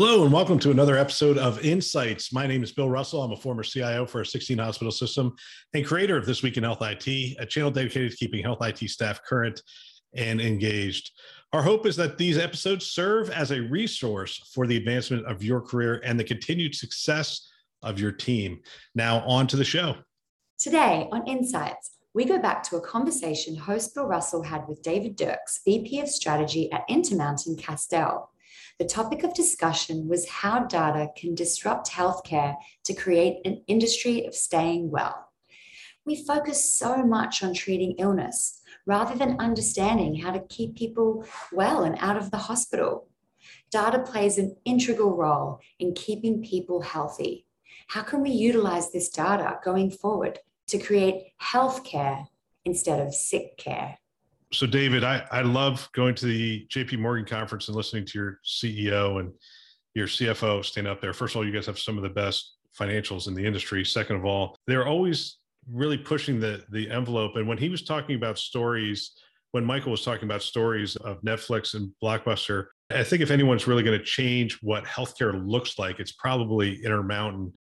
Hello, and welcome to another episode of Insights. My name is Bill Russell. I'm a former CIO for a 16 hospital system and creator of This Week in Health IT, a channel dedicated to keeping health IT staff current and engaged. Our hope is that these episodes serve as a resource for the advancement of your career and the continued success of your team. Now, on to the show. Today on Insights, we go back to a conversation host Bill Russell had with David Dirks, VP of Strategy at Intermountain Castell. The topic of discussion was how data can disrupt healthcare to create an industry of staying well. We focus so much on treating illness rather than understanding how to keep people well and out of the hospital. Data plays an integral role in keeping people healthy. How can we utilize this data going forward to create healthcare instead of sick care? So David, I, I love going to the JP Morgan conference and listening to your CEO and your CFO stand up there. First of all, you guys have some of the best financials in the industry. Second of all, they're always really pushing the the envelope. And when he was talking about stories, when Michael was talking about stories of Netflix and Blockbuster, I think if anyone's really going to change what healthcare looks like, it's probably Intermountain,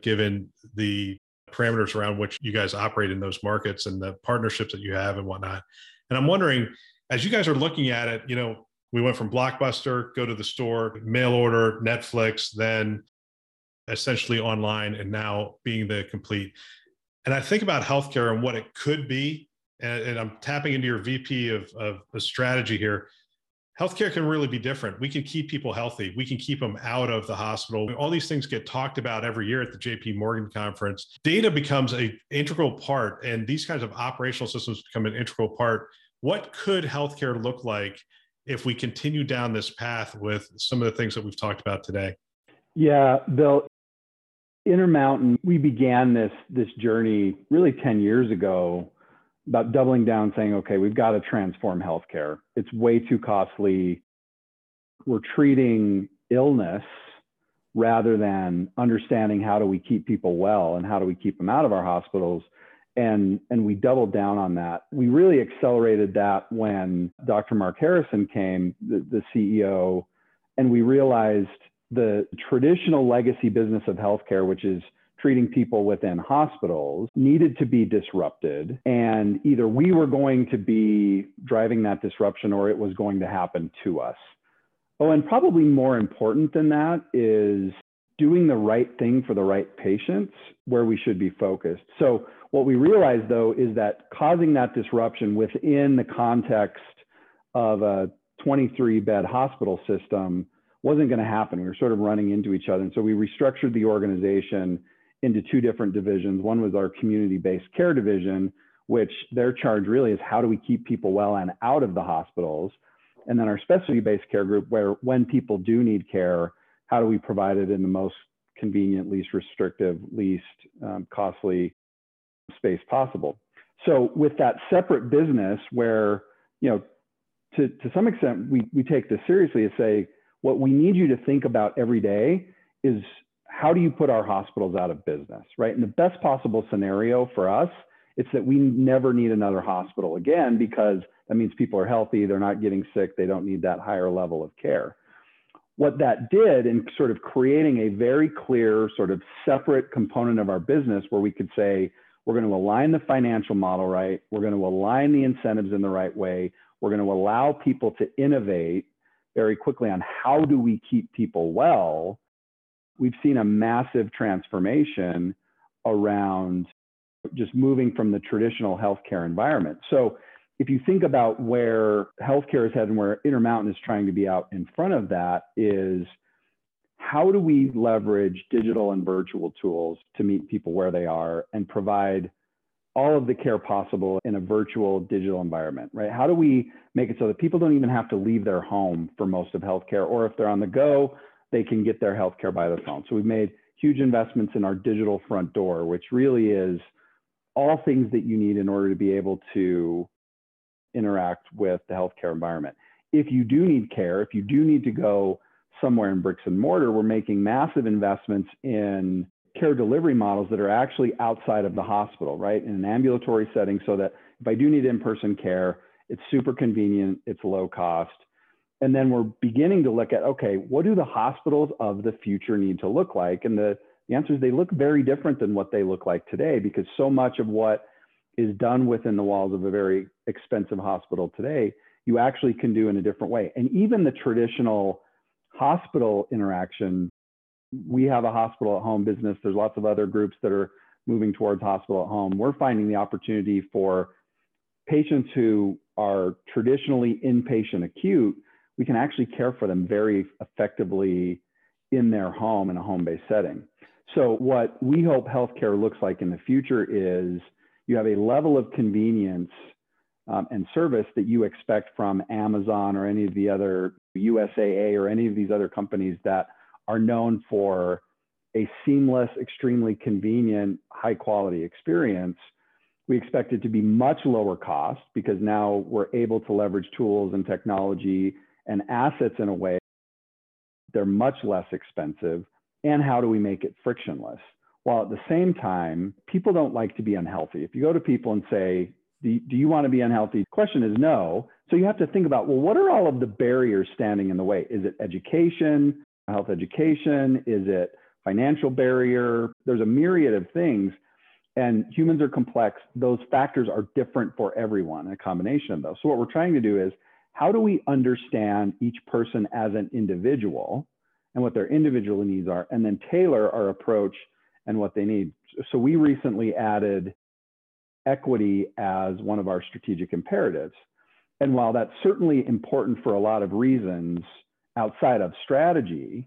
given the parameters around which you guys operate in those markets and the partnerships that you have and whatnot. And I'm wondering, as you guys are looking at it, you know, we went from Blockbuster, go to the store, mail order, Netflix, then essentially online, and now being the complete. And I think about healthcare and what it could be. And, and I'm tapping into your VP of, of a strategy here. Healthcare can really be different. We can keep people healthy. We can keep them out of the hospital. All these things get talked about every year at the JP Morgan conference. Data becomes a integral part, and these kinds of operational systems become an integral part what could healthcare look like if we continue down this path with some of the things that we've talked about today? Yeah, Bill, Intermountain, we began this this journey really 10 years ago about doubling down saying, okay, we've got to transform healthcare. It's way too costly. We're treating illness rather than understanding how do we keep people well and how do we keep them out of our hospitals and and we doubled down on that. We really accelerated that when Dr. Marc Harrison came, the, the CEO, and we realized the traditional legacy business of healthcare, which is treating people within hospitals, needed to be disrupted. And either we were going to be driving that disruption or it was going to happen to us. Oh, and probably more important than that is doing the right thing for the right patients where we should be focused. So what we realized though is that causing that disruption within the context of a 23 bed hospital system wasn't going to happen. We were sort of running into each other. And so we restructured the organization into two different divisions. One was our community based care division, which their charge really is how do we keep people well and out of the hospitals? And then our specialty based care group, where when people do need care, how do we provide it in the most convenient, least restrictive, least um, costly space possible. So with that separate business where, you know, to, to some extent, we, we take this seriously to say, what we need you to think about every day is how do you put our hospitals out of business, right? And the best possible scenario for us, it's that we never need another hospital again because that means people are healthy, they're not getting sick, they don't need that higher level of care. What that did in sort of creating a very clear, sort of separate component of our business where we could say, we're going to align the financial model right. We're going to align the incentives in the right way. We're going to allow people to innovate very quickly on how do we keep people well. We've seen a massive transformation around just moving from the traditional healthcare environment. So if you think about where healthcare is headed and where Intermountain is trying to be out in front of that is how do we leverage digital and virtual tools to meet people where they are and provide all of the care possible in a virtual digital environment, right? How do we make it so that people don't even have to leave their home for most of healthcare, or if they're on the go, they can get their healthcare by the phone. So we've made huge investments in our digital front door, which really is all things that you need in order to be able to interact with the healthcare environment. If you do need care, if you do need to go somewhere in bricks and mortar, we're making massive investments in care delivery models that are actually outside of the hospital, right? In an ambulatory setting, so that if I do need in person care, it's super convenient, it's low cost. And then we're beginning to look at okay, what do the hospitals of the future need to look like? And the, the answer is they look very different than what they look like today because so much of what is done within the walls of a very expensive hospital today, you actually can do in a different way. And even the traditional hospital interaction, we have a hospital at home business. There's lots of other groups that are moving towards hospital at home. We're finding the opportunity for patients who are traditionally inpatient acute, we can actually care for them very effectively in their home in a home based setting. So, what we hope healthcare looks like in the future is you have a level of convenience um, and service that you expect from Amazon or any of the other USAA or any of these other companies that are known for a seamless, extremely convenient, high quality experience. We expect it to be much lower cost because now we're able to leverage tools and technology and assets in a way they're much less expensive. And how do we make it frictionless? While at the same time, people don't like to be unhealthy. If you go to people and say, do, do you want to be unhealthy? The question is no. So you have to think about, well, what are all of the barriers standing in the way? Is it education, health education? Is it financial barrier? There's a myriad of things. And humans are complex. Those factors are different for everyone, a combination of those. So what we're trying to do is how do we understand each person as an individual and what their individual needs are, and then tailor our approach and what they need. So we recently added equity as one of our strategic imperatives. And while that's certainly important for a lot of reasons outside of strategy,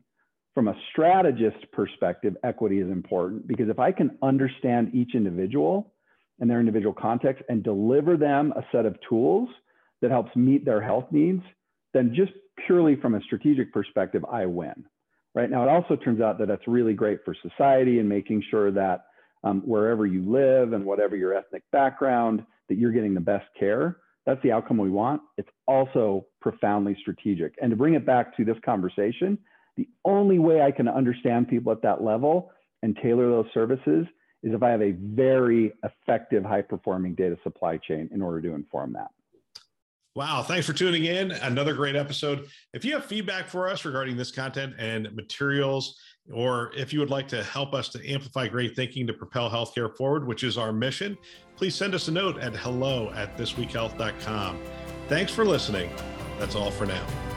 from a strategist perspective, equity is important because if I can understand each individual and their individual context and deliver them a set of tools that helps meet their health needs, then just purely from a strategic perspective, I win. Right now, it also turns out that that's really great for society and making sure that um, wherever you live and whatever your ethnic background, that you're getting the best care. That's the outcome we want. It's also profoundly strategic. And to bring it back to this conversation, the only way I can understand people at that level and tailor those services is if I have a very effective, high performing data supply chain in order to inform that. Wow. Thanks for tuning in. Another great episode. If you have feedback for us regarding this content and materials, or if you would like to help us to amplify great thinking to propel healthcare forward, which is our mission, please send us a note at hello at thisweekhealth.com. Thanks for listening. That's all for now.